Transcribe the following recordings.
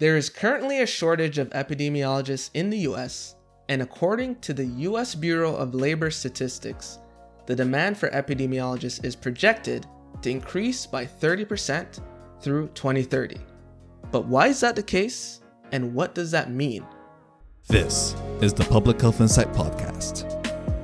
There is currently a shortage of epidemiologists in the US, and according to the US Bureau of Labor Statistics, the demand for epidemiologists is projected to increase by 30% through 2030. But why is that the case, and what does that mean? This is the Public Health Insight Podcast.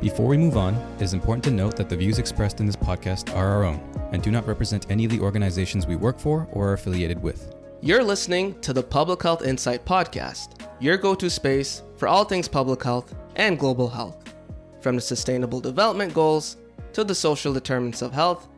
Before we move on, it is important to note that the views expressed in this podcast are our own and do not represent any of the organizations we work for or are affiliated with. You're listening to the Public Health Insight Podcast, your go to space for all things public health and global health, from the Sustainable Development Goals to the social determinants of health,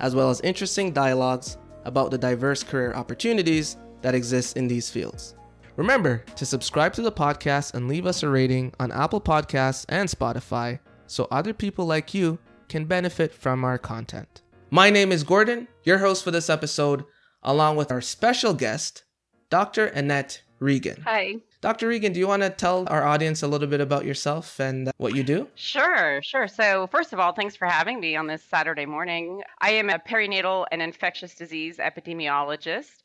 as well as interesting dialogues about the diverse career opportunities that exist in these fields. Remember to subscribe to the podcast and leave us a rating on Apple Podcasts and Spotify so other people like you can benefit from our content. My name is Gordon, your host for this episode along with our special guest, Dr. Annette Regan. Hi. Dr. Regan, do you want to tell our audience a little bit about yourself and uh, what you do? Sure, sure. So, first of all, thanks for having me on this Saturday morning. I am a perinatal and infectious disease epidemiologist.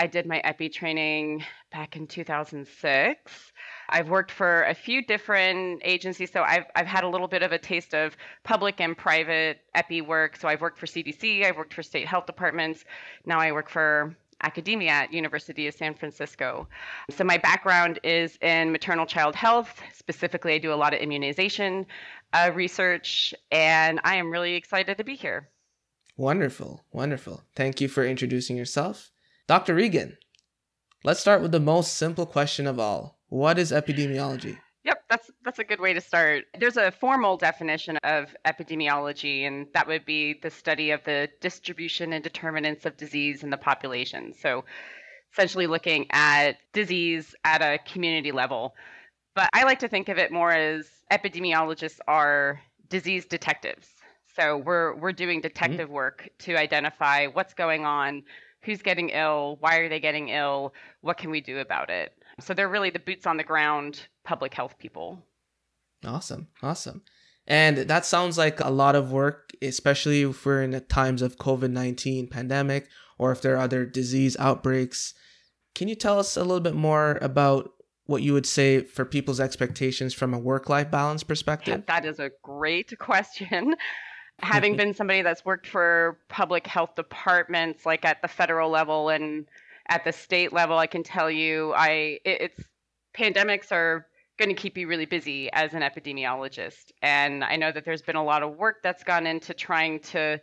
I did my epi training back in 2006. I've worked for a few different agencies, so I've, I've had a little bit of a taste of public and private epi work. So I've worked for CDC, I've worked for state health departments. Now I work for academia at University of San Francisco. So my background is in maternal child health. Specifically, I do a lot of immunization uh, research, and I am really excited to be here. Wonderful, wonderful. Thank you for introducing yourself. Dr. Regan, let's start with the most simple question of all. What is epidemiology? Yep, that's that's a good way to start. There's a formal definition of epidemiology, and that would be the study of the distribution and determinants of disease in the population. So, essentially, looking at disease at a community level. But I like to think of it more as epidemiologists are disease detectives. So we're we're doing detective mm-hmm. work to identify what's going on, who's getting ill, why are they getting ill, what can we do about it. So they're really the boots on the ground public health people. Awesome. Awesome. And that sounds like a lot of work, especially if we're in the times of COVID 19 pandemic or if there are other disease outbreaks. Can you tell us a little bit more about what you would say for people's expectations from a work life balance perspective? That is a great question. Having been somebody that's worked for public health departments, like at the federal level and at the state level, I can tell you, I it, it's pandemics are going to keep you really busy as an epidemiologist, and I know that there's been a lot of work that's gone into trying to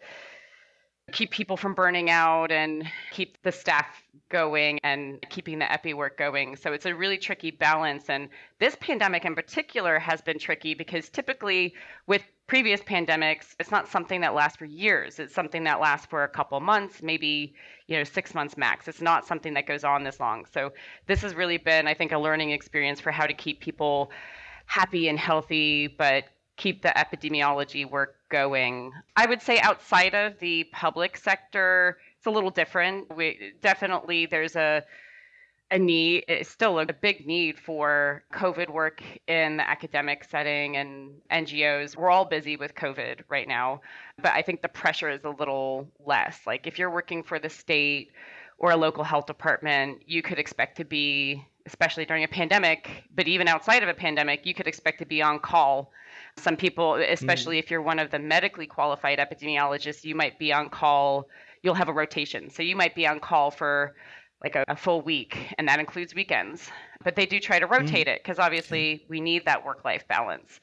keep people from burning out and keep the staff going and keeping the epi work going. So it's a really tricky balance. And this pandemic in particular has been tricky because typically with previous pandemics, it's not something that lasts for years. It's something that lasts for a couple months, maybe you know six months max. It's not something that goes on this long. So this has really been, I think, a learning experience for how to keep people happy and healthy, but keep the epidemiology work going. I would say outside of the public sector, it's a little different. We definitely there's a a need, it's still a big need for COVID work in the academic setting and NGOs. We're all busy with COVID right now, but I think the pressure is a little less. Like if you're working for the state or a local health department, you could expect to be, especially during a pandemic, but even outside of a pandemic, you could expect to be on call. Some people, especially mm. if you're one of the medically qualified epidemiologists, you might be on call. You'll have a rotation. So you might be on call for like a, a, full week, and that includes weekends. But they do try to rotate mm. it because obviously we need that work life balance.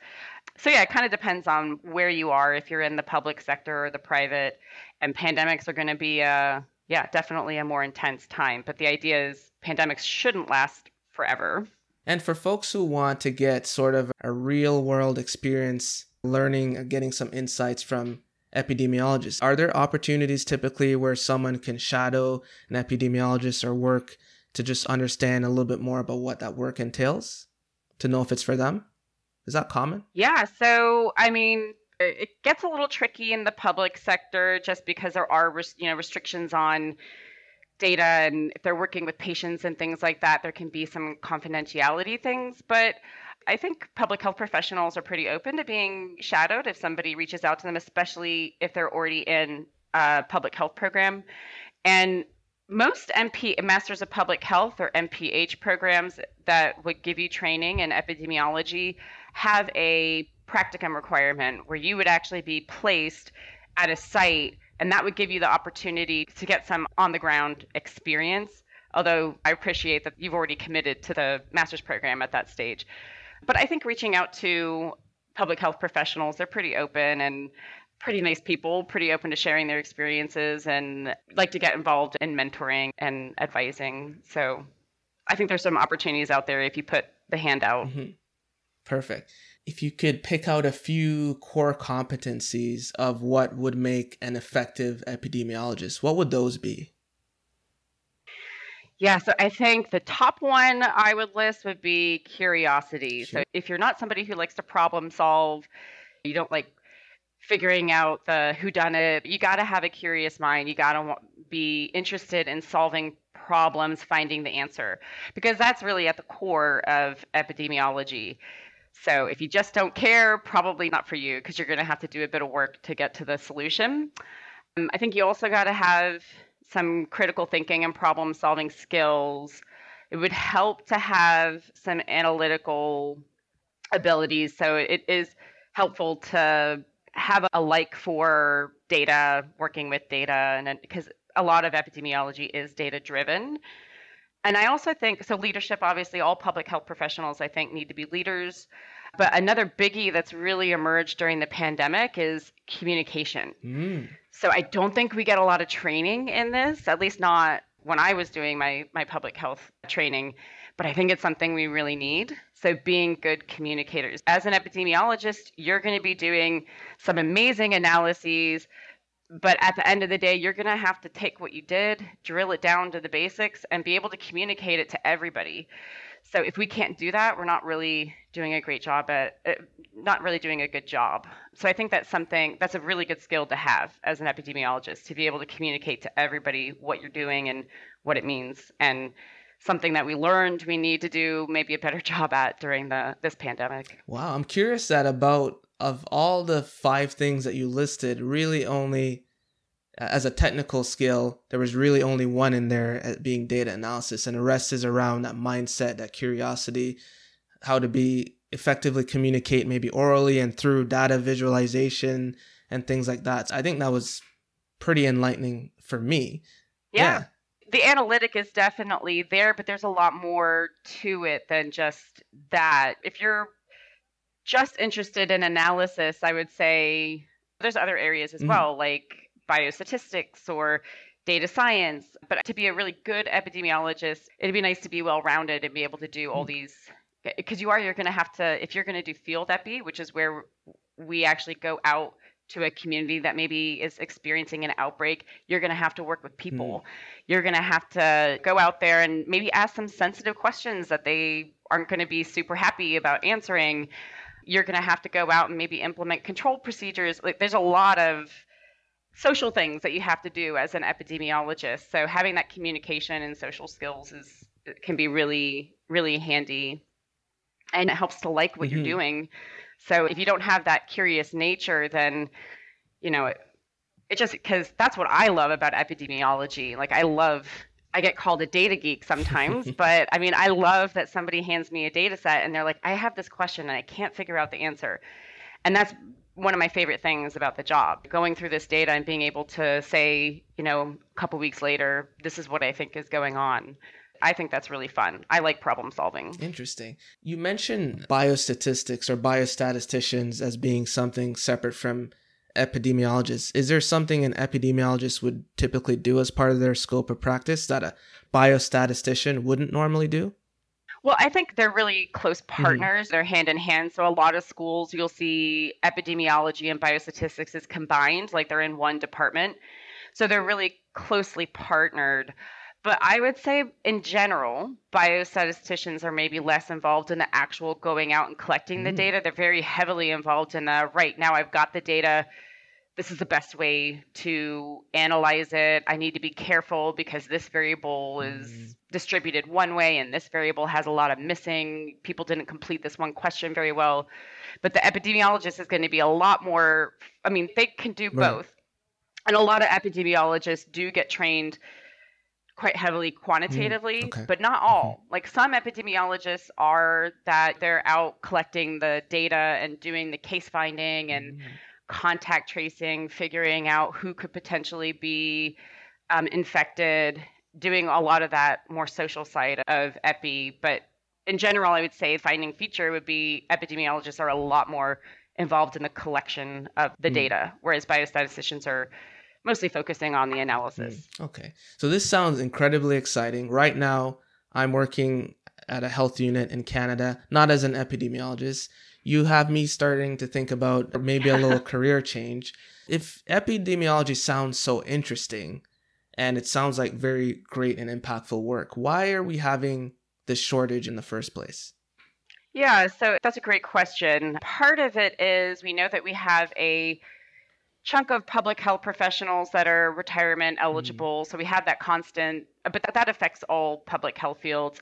So, yeah, it kind of depends on where you are, if you're in the public sector or the private. And pandemics are going to be, a, yeah, definitely a more intense time. But the idea is pandemics shouldn't last forever. And for folks who want to get sort of a real world experience learning, uh, getting some insights from epidemiologists. Are there opportunities typically where someone can shadow an epidemiologist or work to just understand a little bit more about what that work entails to know if it's for them? Is that common? Yeah. So, I mean, it gets a little tricky in the public sector just because there are, you know, restrictions on data and if they're working with patients and things like that, there can be some confidentiality things. But I think public health professionals are pretty open to being shadowed if somebody reaches out to them, especially if they're already in a public health program. And most MP Masters of Public Health or MPH programs that would give you training in epidemiology have a practicum requirement where you would actually be placed at a site and that would give you the opportunity to get some on the ground experience although I appreciate that you've already committed to the master's program at that stage. But I think reaching out to public health professionals, they're pretty open and pretty nice people, pretty open to sharing their experiences and like to get involved in mentoring and advising. So I think there's some opportunities out there if you put the hand out. Mm-hmm. Perfect. If you could pick out a few core competencies of what would make an effective epidemiologist, what would those be? Yeah, so I think the top one I would list would be curiosity. Sure. So if you're not somebody who likes to problem solve, you don't like figuring out the who done it, you got to have a curious mind. You got to be interested in solving problems, finding the answer, because that's really at the core of epidemiology. So if you just don't care, probably not for you, because you're going to have to do a bit of work to get to the solution. Um, I think you also got to have some critical thinking and problem solving skills. It would help to have some analytical abilities. So it is helpful to have a like for data, working with data, and because a lot of epidemiology is data driven. And I also think so, leadership obviously, all public health professionals, I think, need to be leaders. But another biggie that's really emerged during the pandemic is communication. Mm. So I don't think we get a lot of training in this, at least not when I was doing my, my public health training. But I think it's something we really need. So being good communicators. As an epidemiologist, you're going to be doing some amazing analyses. But at the end of the day, you're going to have to take what you did, drill it down to the basics, and be able to communicate it to everybody. So if we can't do that, we're not really doing a great job at, uh, not really doing a good job. So I think that's something that's a really good skill to have as an epidemiologist to be able to communicate to everybody what you're doing and what it means and something that we learned we need to do maybe a better job at during the this pandemic. Wow, I'm curious that about of all the five things that you listed, really only uh, as a technical skill, there was really only one in there uh, being data analysis, and the rest is around that mindset, that curiosity, how to be effectively communicate maybe orally and through data visualization and things like that. So I think that was pretty enlightening for me. Yeah. yeah. The analytic is definitely there, but there's a lot more to it than just that. If you're just interested in analysis, I would say there's other areas as mm-hmm. well, like biostatistics or data science. But to be a really good epidemiologist, it'd be nice to be well rounded and be able to do all mm-hmm. these because you are you're going to have to if you're going to do field epi, which is where we actually go out to a community that maybe is experiencing an outbreak, you're going to have to work with people. Mm. You're going to have to go out there and maybe ask some sensitive questions that they aren't going to be super happy about answering. You're going to have to go out and maybe implement control procedures. Like there's a lot of social things that you have to do as an epidemiologist. So having that communication and social skills is can be really really handy and it helps to like what mm-hmm. you're doing. So if you don't have that curious nature then you know it, it just because that's what I love about epidemiology. Like I love I get called a data geek sometimes, but I mean I love that somebody hands me a data set and they're like I have this question and I can't figure out the answer. And that's one of my favorite things about the job. Going through this data and being able to say you know a couple weeks later this is what i think is going on. I think that's really fun. I like problem solving. Interesting. You mentioned biostatistics or biostatisticians as being something separate from epidemiologists is there something an epidemiologist would typically do as part of their scope of practice that a biostatistician wouldn't normally do well, I think they're really close mm-hmm. partners. Mm-hmm. They're hand in hand. So a lot of schools, you'll see epidemiology and biostatistics is combined, like they're in one department. So they're really closely partnered. But I would say, in general, biostatisticians are maybe less involved in the actual going out and collecting mm. the data. They're very heavily involved in the right now, I've got the data this is the best way to analyze it. I need to be careful because this variable is mm-hmm. distributed one way and this variable has a lot of missing. People didn't complete this one question very well. But the epidemiologist is going to be a lot more, I mean, they can do right. both. And a lot of epidemiologists do get trained quite heavily quantitatively, Mm, okay. but not all. Like some epidemiologists are that they're out collecting the data and doing the case finding and contact tracing, figuring out who could potentially be um, infected, doing a lot of that more social side of epi. But in general, I would say finding feature would be epidemiologists are a lot more involved in the collection of the Mm. data, whereas biostatisticians are mostly focusing on the analysis. Hmm. Okay. So this sounds incredibly exciting. Right now, I'm working at a health unit in Canada, not as an epidemiologist. You have me starting to think about maybe a little career change. If epidemiology sounds so interesting and it sounds like very great and impactful work, why are we having this shortage in the first place? Yeah, so that's a great question. Part of it is we know that we have a chunk of public health professionals that are retirement mm-hmm. eligible. So we have that constant, but that, that affects all public health fields.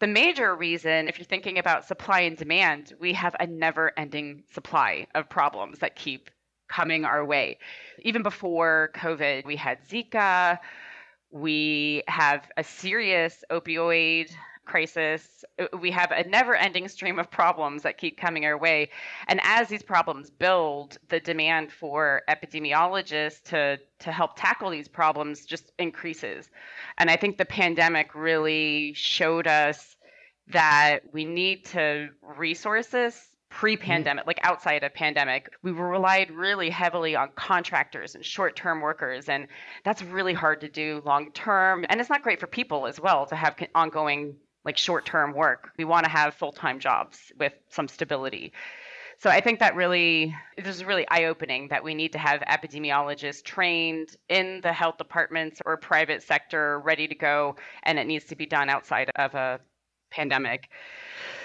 The major reason, if you're thinking about supply and demand, we have a never ending supply of problems that keep coming our way. Even before COVID, we had Zika, we have a serious opioid crisis. Uh, We have a never ending stream of problems that keep coming our way. And as these problems build, the demand for epidemiologists to, to help tackle these problems just increases. And I think the pandemic really showed us that we need to resources pre-pandemic like outside of pandemic we relied really heavily on contractors and short-term workers and that's really hard to do long term and it's not great for people as well to have ongoing like short-term work we want to have full-time jobs with some stability so i think that really this is really eye-opening that we need to have epidemiologists trained in the health departments or private sector ready to go and it needs to be done outside of a pandemic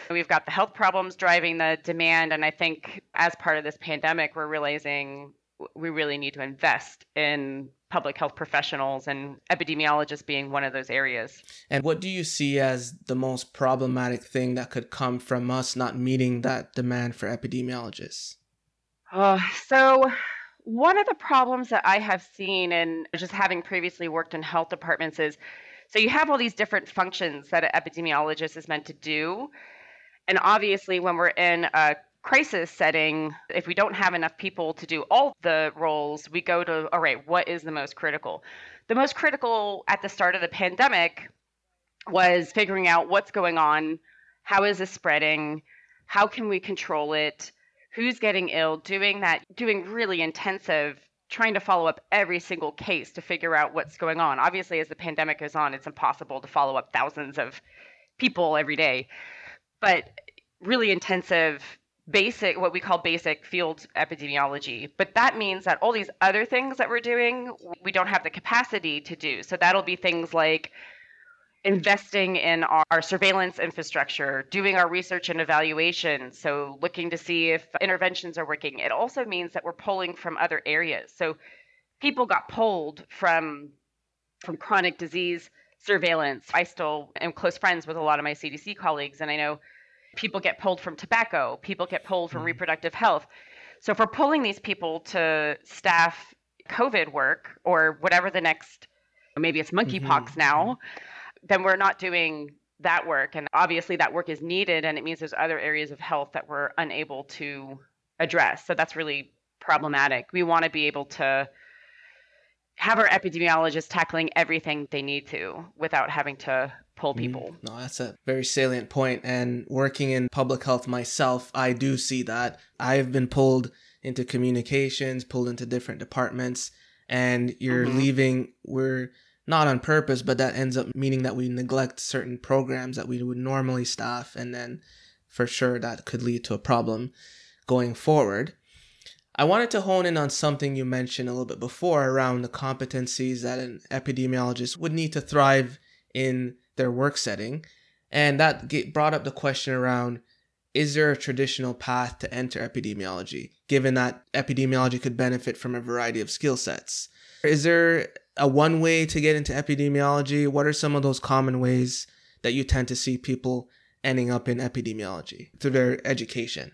We've got the health problems driving the demand. And I think as part of this pandemic, we're realizing we really need to invest in public health professionals and epidemiologists being one of those areas. And what do you see as the most problematic thing that could come from us not meeting that demand for epidemiologists? Uh, so, one of the problems that I have seen, and just having previously worked in health departments, is so you have all these different functions that an epidemiologist is meant to do. And obviously, when we're in a crisis setting, if we don't have enough people to do all the roles, we go to, all right, what is the most critical? The most critical at the start of the pandemic was figuring out what's going on, how is this spreading, how can we control it, who's getting ill, doing that, doing really intensive trying to follow up every single case to figure out what's going on. Obviously, as the pandemic goes on, it's impossible to follow up thousands of people every day but really intensive basic what we call basic field epidemiology. But that means that all these other things that we're doing we don't have the capacity to do. So that'll be things like investing in our, surveillance infrastructure doing our research and evaluation so looking to see if interventions are working. It also means that we're pulling from other areas. So people got pulled from from chronic disease surveillance. I still am close friends with a lot of my CDC colleagues, and I know people get pulled from tobacco, people get pulled from mm-hmm. reproductive health. So, if we're pulling these people to staff COVID work or whatever the next, maybe it's monkeypox mm-hmm. Mm-hmm. now, then we're not doing that work. And obviously, that work is needed, and it means there's other areas of health that we're unable to address. So, that's really problematic. We want to be able to have our epidemiologists tackling everything they need to without having to pull people. No, that's a very salient point. And working in public health myself, I do see that. I've been pulled into communications, pulled into different departments, and you're Mhm. leaving. We're not on purpose, but that ends up meaning that we neglect certain programs that we would normally staff. And then for sure that could lead to a problem going forward. I wanted to hone in on something you mentioned a little bit before around the competencies that an epidemiologist would need to thrive in their work setting. And that brought up the question around is there a traditional path to enter epidemiology, given that epidemiology could benefit from a variety of skill sets? Is there a one way to get into epidemiology? What are some of those common ways that you tend to see people ending up in epidemiology through their education?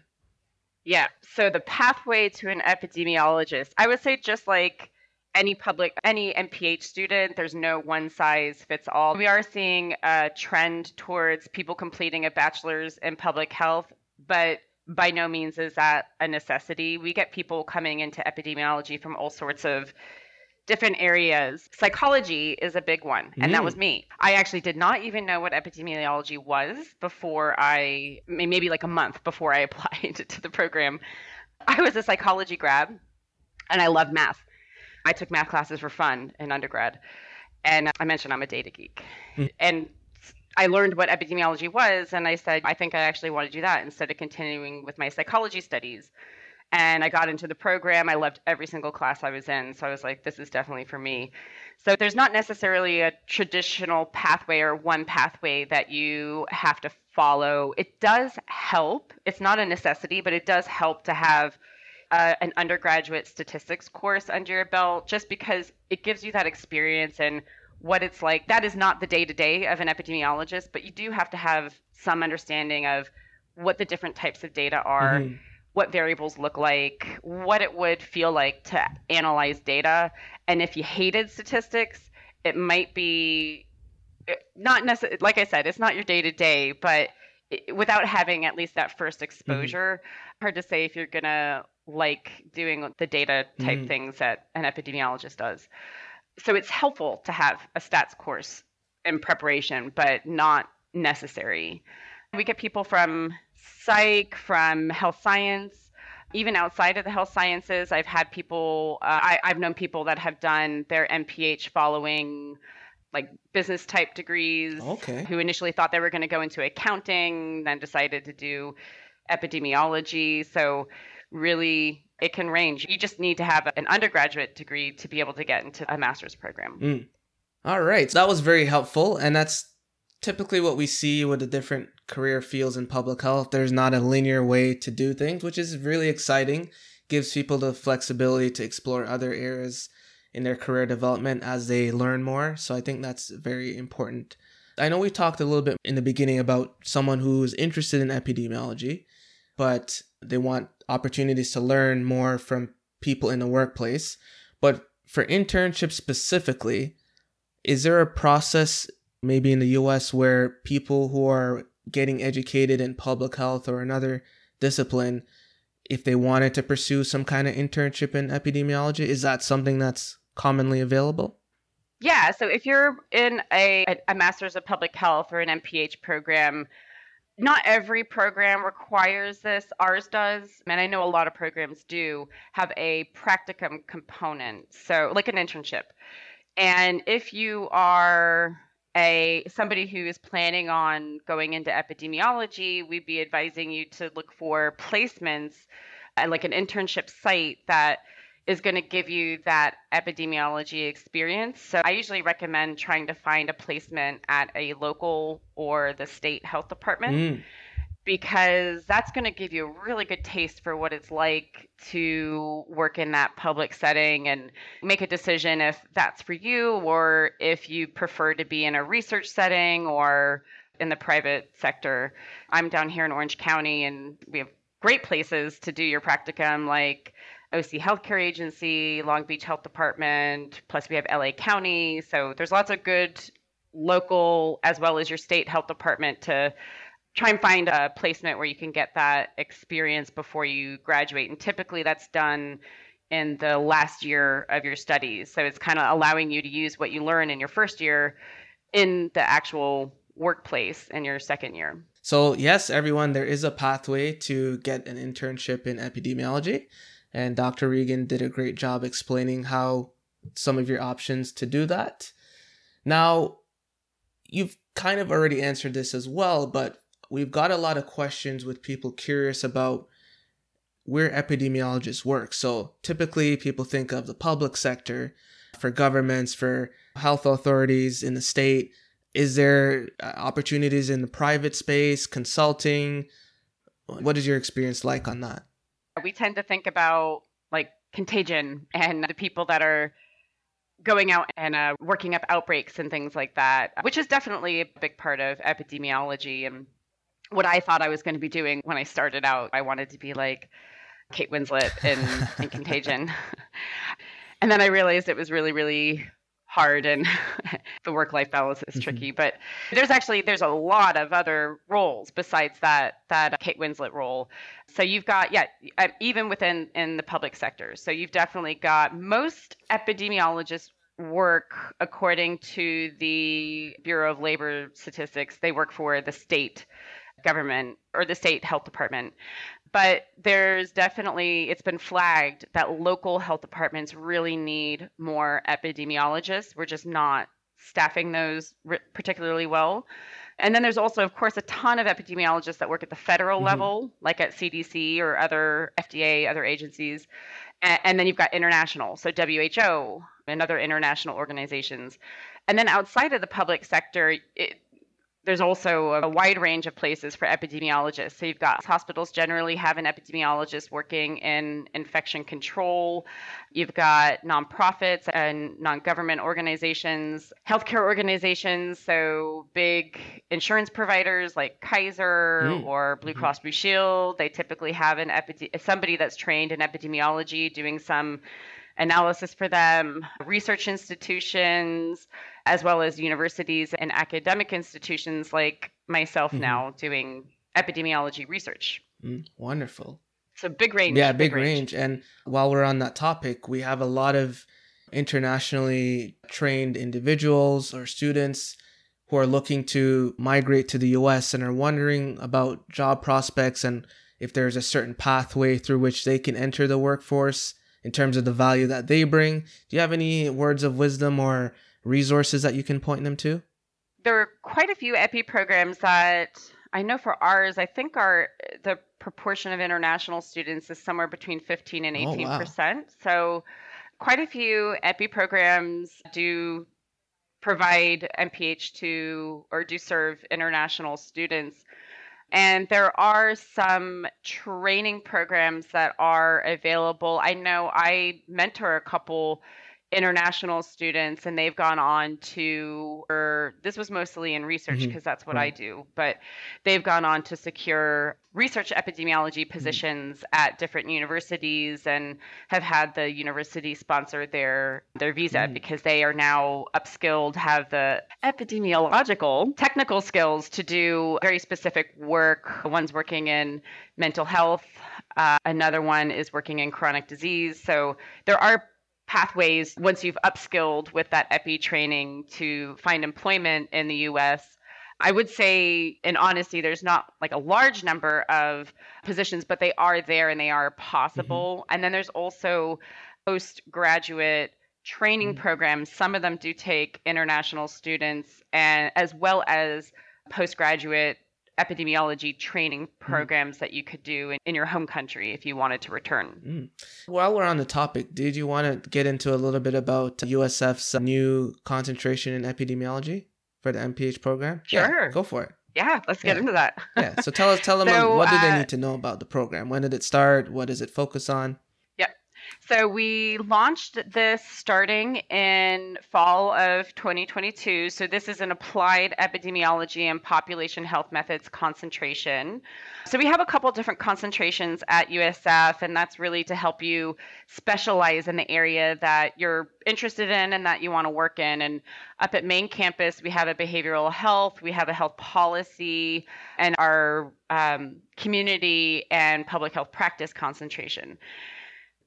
Yeah. So the pathway to an epidemiologist, I would say just like any public, any MPH student, there's no one size fits all. We are seeing a trend towards people completing a bachelor's in public health, but by no means is that a necessity. We get people coming into epidemiology from all sorts of different areas. Psychology is a big one, and that was mm. me. I actually did not even know what epidemiology was before I, maybe like a month before I applied to the program. I was a psychology grad, and I love math. I took math classes for fun in undergrad, and I mentioned I'm a data geek, hmm. and I learned what epidemiology was, and I said, I think I actually want to do that instead of continuing with my psychology studies. And I got into the program. I loved every single class I was in. So I was like, this is definitely for me. So there's not necessarily a traditional pathway or one pathway that you have to follow. It does help. It's not a necessity, but it does help to have uh, an undergraduate statistics course under your belt just because it gives you that experience and what it's like. That is not the day to day of an epidemiologist, but you do have to have some understanding of what the different types of data are, mm-hmm. What variables look like, what it would feel like to analyze data. And if you hated statistics, it might be not necessarily, like I said, it's not your day to day, but it, without having at least that first exposure, mm-hmm. hard to say if you're going to like doing the data type mm-hmm. things that an epidemiologist does so it's helpful to have a stats course in preparation, but not necessary. We get people from psych, from health science, even outside of the health sciences. I've had people, uh, I, I've known people that have done their MPH following like business type degrees okay. who initially thought they were going to go into accounting, then decided to do epidemiology. So, really, it can range. You just need to have an undergraduate degree to be able to get into a master's program. Mm. All right. That was very helpful. And that's typically what we see with the different career fields in public health. There's not a linear way to do things, which is really exciting. Gives people the flexibility to explore other areas in their career development as they learn more. So I think that's very important. I know we talked a little bit in the beginning about someone who's interested in epidemiology, but they want opportunities to learn more from people in the workplace. But for internships specifically, is there a process maybe in the US where people who are getting educated in public health or another discipline, if they wanted to pursue some kind of internship in epidemiology, is that something that's commonly available? Yeah, so if you're in a, a master's of public health or an MPH program, not every program requires this. Ours does, and I know a lot of programs do have a practicum component, so like an internship. And if you are a somebody who is planning on going into epidemiology, we'd be advising you to look for placements at like an internship site that is going to give you that epidemiology experience. So I usually recommend trying to find a placement at a local or the state health department. Mm. Because that's going to give you a really good taste for what it's like to work in that public setting and make a decision if that's for you or if you prefer to be in a research setting or in the private sector. I'm down here in Orange County and we have great places to do your practicum like OC Healthcare Agency, Long Beach Health Department, plus we have LA County. So there's lots of good local as well as your state health department to try and find a placement where you can get that experience before you graduate. And typically that's done in the last year of your studies. So it's kind of allowing you to use what you learn in your first year in the actual workplace in your second year. So, yes, everyone, there is a pathway to get an internship in epidemiology. And Dr. Regan did a great job explaining how some of your options to do that. Now, you've kind of already answered this as well, but we've got a lot of questions with people curious about where epidemiologists work. So typically, people think of the public sector for governments, for health authorities in the state. Is there uh, opportunities in the private space, consulting? What is your experience like on that? We tend to think about like contagion and the people that are going out and uh, working up outbreaks and things like that, which is definitely a big part of epidemiology and what I thought I was going to be doing when I started out. I wanted to be like Kate Winslet in, in Contagion. and then I realized it was really, really hard and the work life balance is mm-hmm. tricky but there's actually there's a lot of other roles besides that that Kate Winslet role so you've got yeah even within in the public sector so you've definitely got most epidemiologists work according to the Bureau of Labor Statistics they work for the state government or the state health department. But there's definitely it's been flagged that local health departments really need more epidemiologists. We're just not staffing those particularly well. And then there's also of course a ton of epidemiologists that work at the federal mm-hmm. level like at cdc or other fda other agencies. And, and then you've got international so who and other international organizations. And then outside of the public sector it, there's also a wide range of places for epidemiologists. So you've got hospitals generally have an epidemiologist working in infection control. You've got nonprofits and non-government organizations, healthcare organizations, so big insurance providers like Kaiser mm. or Blue mm-hmm. Cross Blue Shield. They typically have an epide- somebody that's trained in epidemiology doing some analysis for them, research institutions, as well as universities and academic institutions like myself mm-hmm. now doing epidemiology research. Mm, wonderful. So big range. Yeah, big, big range. range. And while we're on that topic, we have a lot of internationally trained individuals or students who are looking to migrate to the US and are wondering about job prospects and if there's a certain pathway through which they can enter the workforce in terms of the value that they bring. Do you have any words of wisdom or resources that you can point them to? There are quite a few EPI programs that I know for ours, I think our the proportion of international students is somewhere between 15 and 18 oh, wow. percent. So quite a few EPI programs do provide MPH to or do serve international students. And there are some training programs that are available. I know I mentor a couple international students and they've gone on to or this was mostly in research because mm-hmm. that's what right. I do but they've gone on to secure research epidemiology mm-hmm. positions mm-hmm. at different universities and have had the university sponsor their their visa mm-hmm. because they are now upskilled have the epidemiological technical skills to do very specific work one's working in mental health uh, another one is working in chronic disease so there are pathways once you've upskilled with that epi training to find employment in the US. I would say, in honesty, there's not like a large number of positions, but they are there and they are possible. Mm-hmm. And then there's also postgraduate training mm-hmm. programs. Some of them do take international students, and as well as postgraduate epidemiology training mm-hmm. programs mm. that you could do in, in, your home country if you wanted to return. Mm. While we're on the topic, did you want to get into a little bit about USF's new concentration in epidemiology for the MPH program? Sure. Yeah, go for it. Yeah, let's get yeah. into that. yeah. So tell us, tell them so, what do they uh, need to know about the program? When did it start? What does it focus on? So we launched this starting in fall of 2022. So this is an applied epidemiology and population health methods concentration. So we have a couple different concentrations at USF, and that's really to help you specialize in the area that you're interested in and that you want to work in. And up at main campus, we have a behavioral health, we have a health policy, and our um, community and public health practice concentration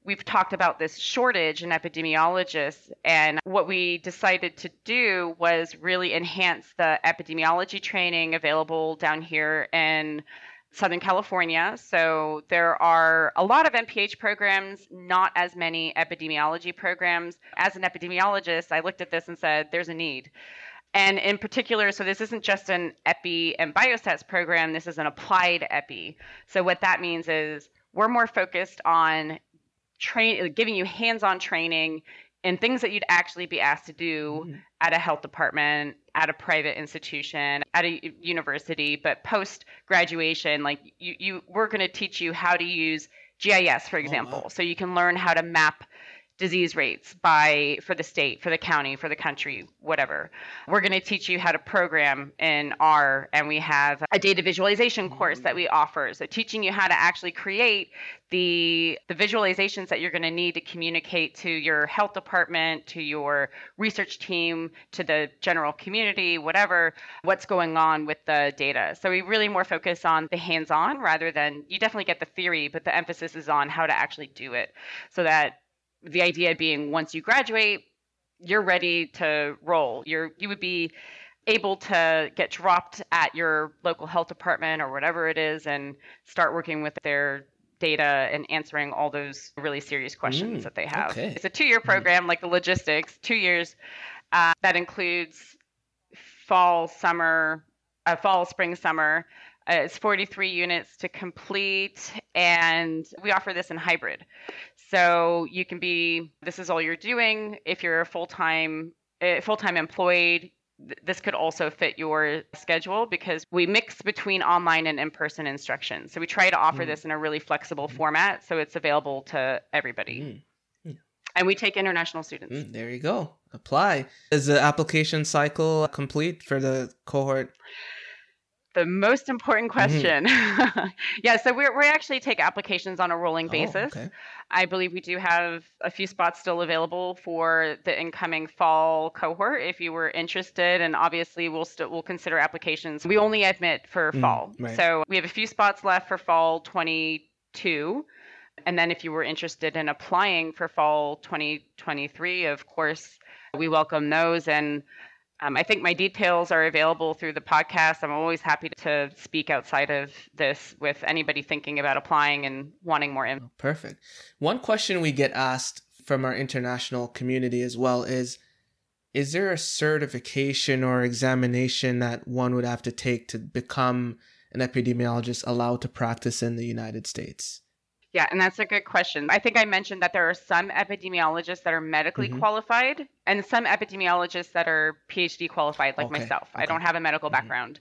we've talked about this shortage in epidemiologists and what we decided to do was really enhance the epidemiology training available down here in Southern California. So there are a lot of MPH programs, not as many epidemiology programs. As an epidemiologist, I looked at this and said, there's a need. And in particular, so this isn't just an epi and biostats program, this is an applied epi. So what that means is we're more focused on train giving you hands-on training and things that you'd actually be asked to do mm-hmm. at a health department, at a private institution, at a university, but post graduation, like you, you we're going to teach you how to use GIS, for example, oh, wow. so you can learn how to map disease rates by for the state, for the county, for the country, whatever. We're going to teach you how to program in R and we have a data visualization course that we offer. So teaching you how to actually create the the visualizations that you're going to need to communicate to your health department, to your research team, to the general community, whatever, what's going on with the data. So we really more focus on the hands-on rather than you definitely get the theory, but the emphasis is on how to actually do it so that the idea being once you graduate, you're ready to roll. You're you would be able to get dropped at your local health department or whatever it is and start working with their data and answering all those really serious questions Mm, that they have. okay. It's a two-year program, like the logistics, two years uh, that includes fall, summer, uh, fall, spring, summer. Uh, it's 43 units to complete, and we offer this in hybrid. So you can be, this is all you're doing. If you're a full time, uh, full time employed, th- this could also fit your schedule because we mix between online and in person instruction. So we try to offer Mm. this in a really flexible format so it's available to everybody. Mm, And we take international students. mm, there you go. Apply. Is the application cycle complete for the cohort? The most important question. yeah, so we we actually take applications on a rolling Oh, basis. okay. I believe we do have a few spots still available for the incoming fall cohort if you were interested and obviously we'll still we'll consider applications. We only admit for Mm, fall. right. So we have a few spots left for fall 22 and then if you were interested in applying for fall 2023, of course, we welcome those and um, I think my details are available through the podcast. I'm always happy to speak outside of this with anybody thinking about applying and wanting more info. Perfect. One question we get asked from our international community as well is Is there a certification or examination that one would have to take to become an epidemiologist allowed to practice in the United States? Yeah, and that's a good question. I think I mentioned that there are some epidemiologists that are medically Mhm. qualified and some epidemiologists that are PhD qualified, like Okay, myself. I don't have a medical Mhm. background.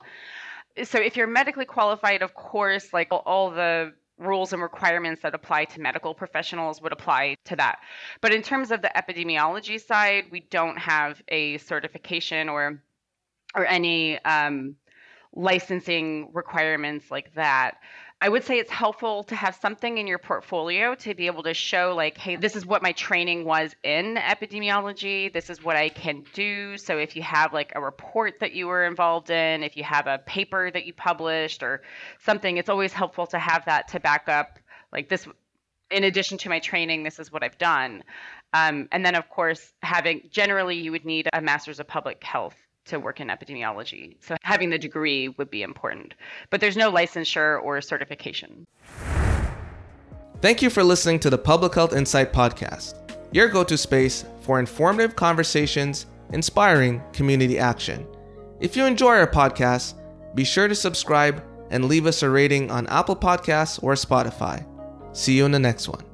So if you're medically qualified, of course, like all- all the rules and requirements that apply to medical professionals would apply to that. But in terms of the epidemiology side, we don't have a certification or or any um, licensing requirements like that. I would say it's helpful to have something in your portfolio to be able to show, like, hey, this is what my training was in epidemiology. This is what I can do. So, if you have like a report that you were involved in, if you have a paper that you published or something, it's always helpful to have that to back up, like, this, in addition to my training, this is what I've done. Um, and then, of course, having generally, you would need a master's of public health to work in epidemiology. So having the degree would be important. But there's no licensure or certification. Thank you for listening to the Public Health Insight Podcast, your go to space for informative conversations, inspiring community action. If you enjoy our podcast, be sure to subscribe and leave us a rating on Apple Podcasts or Spotify. See you in the next one.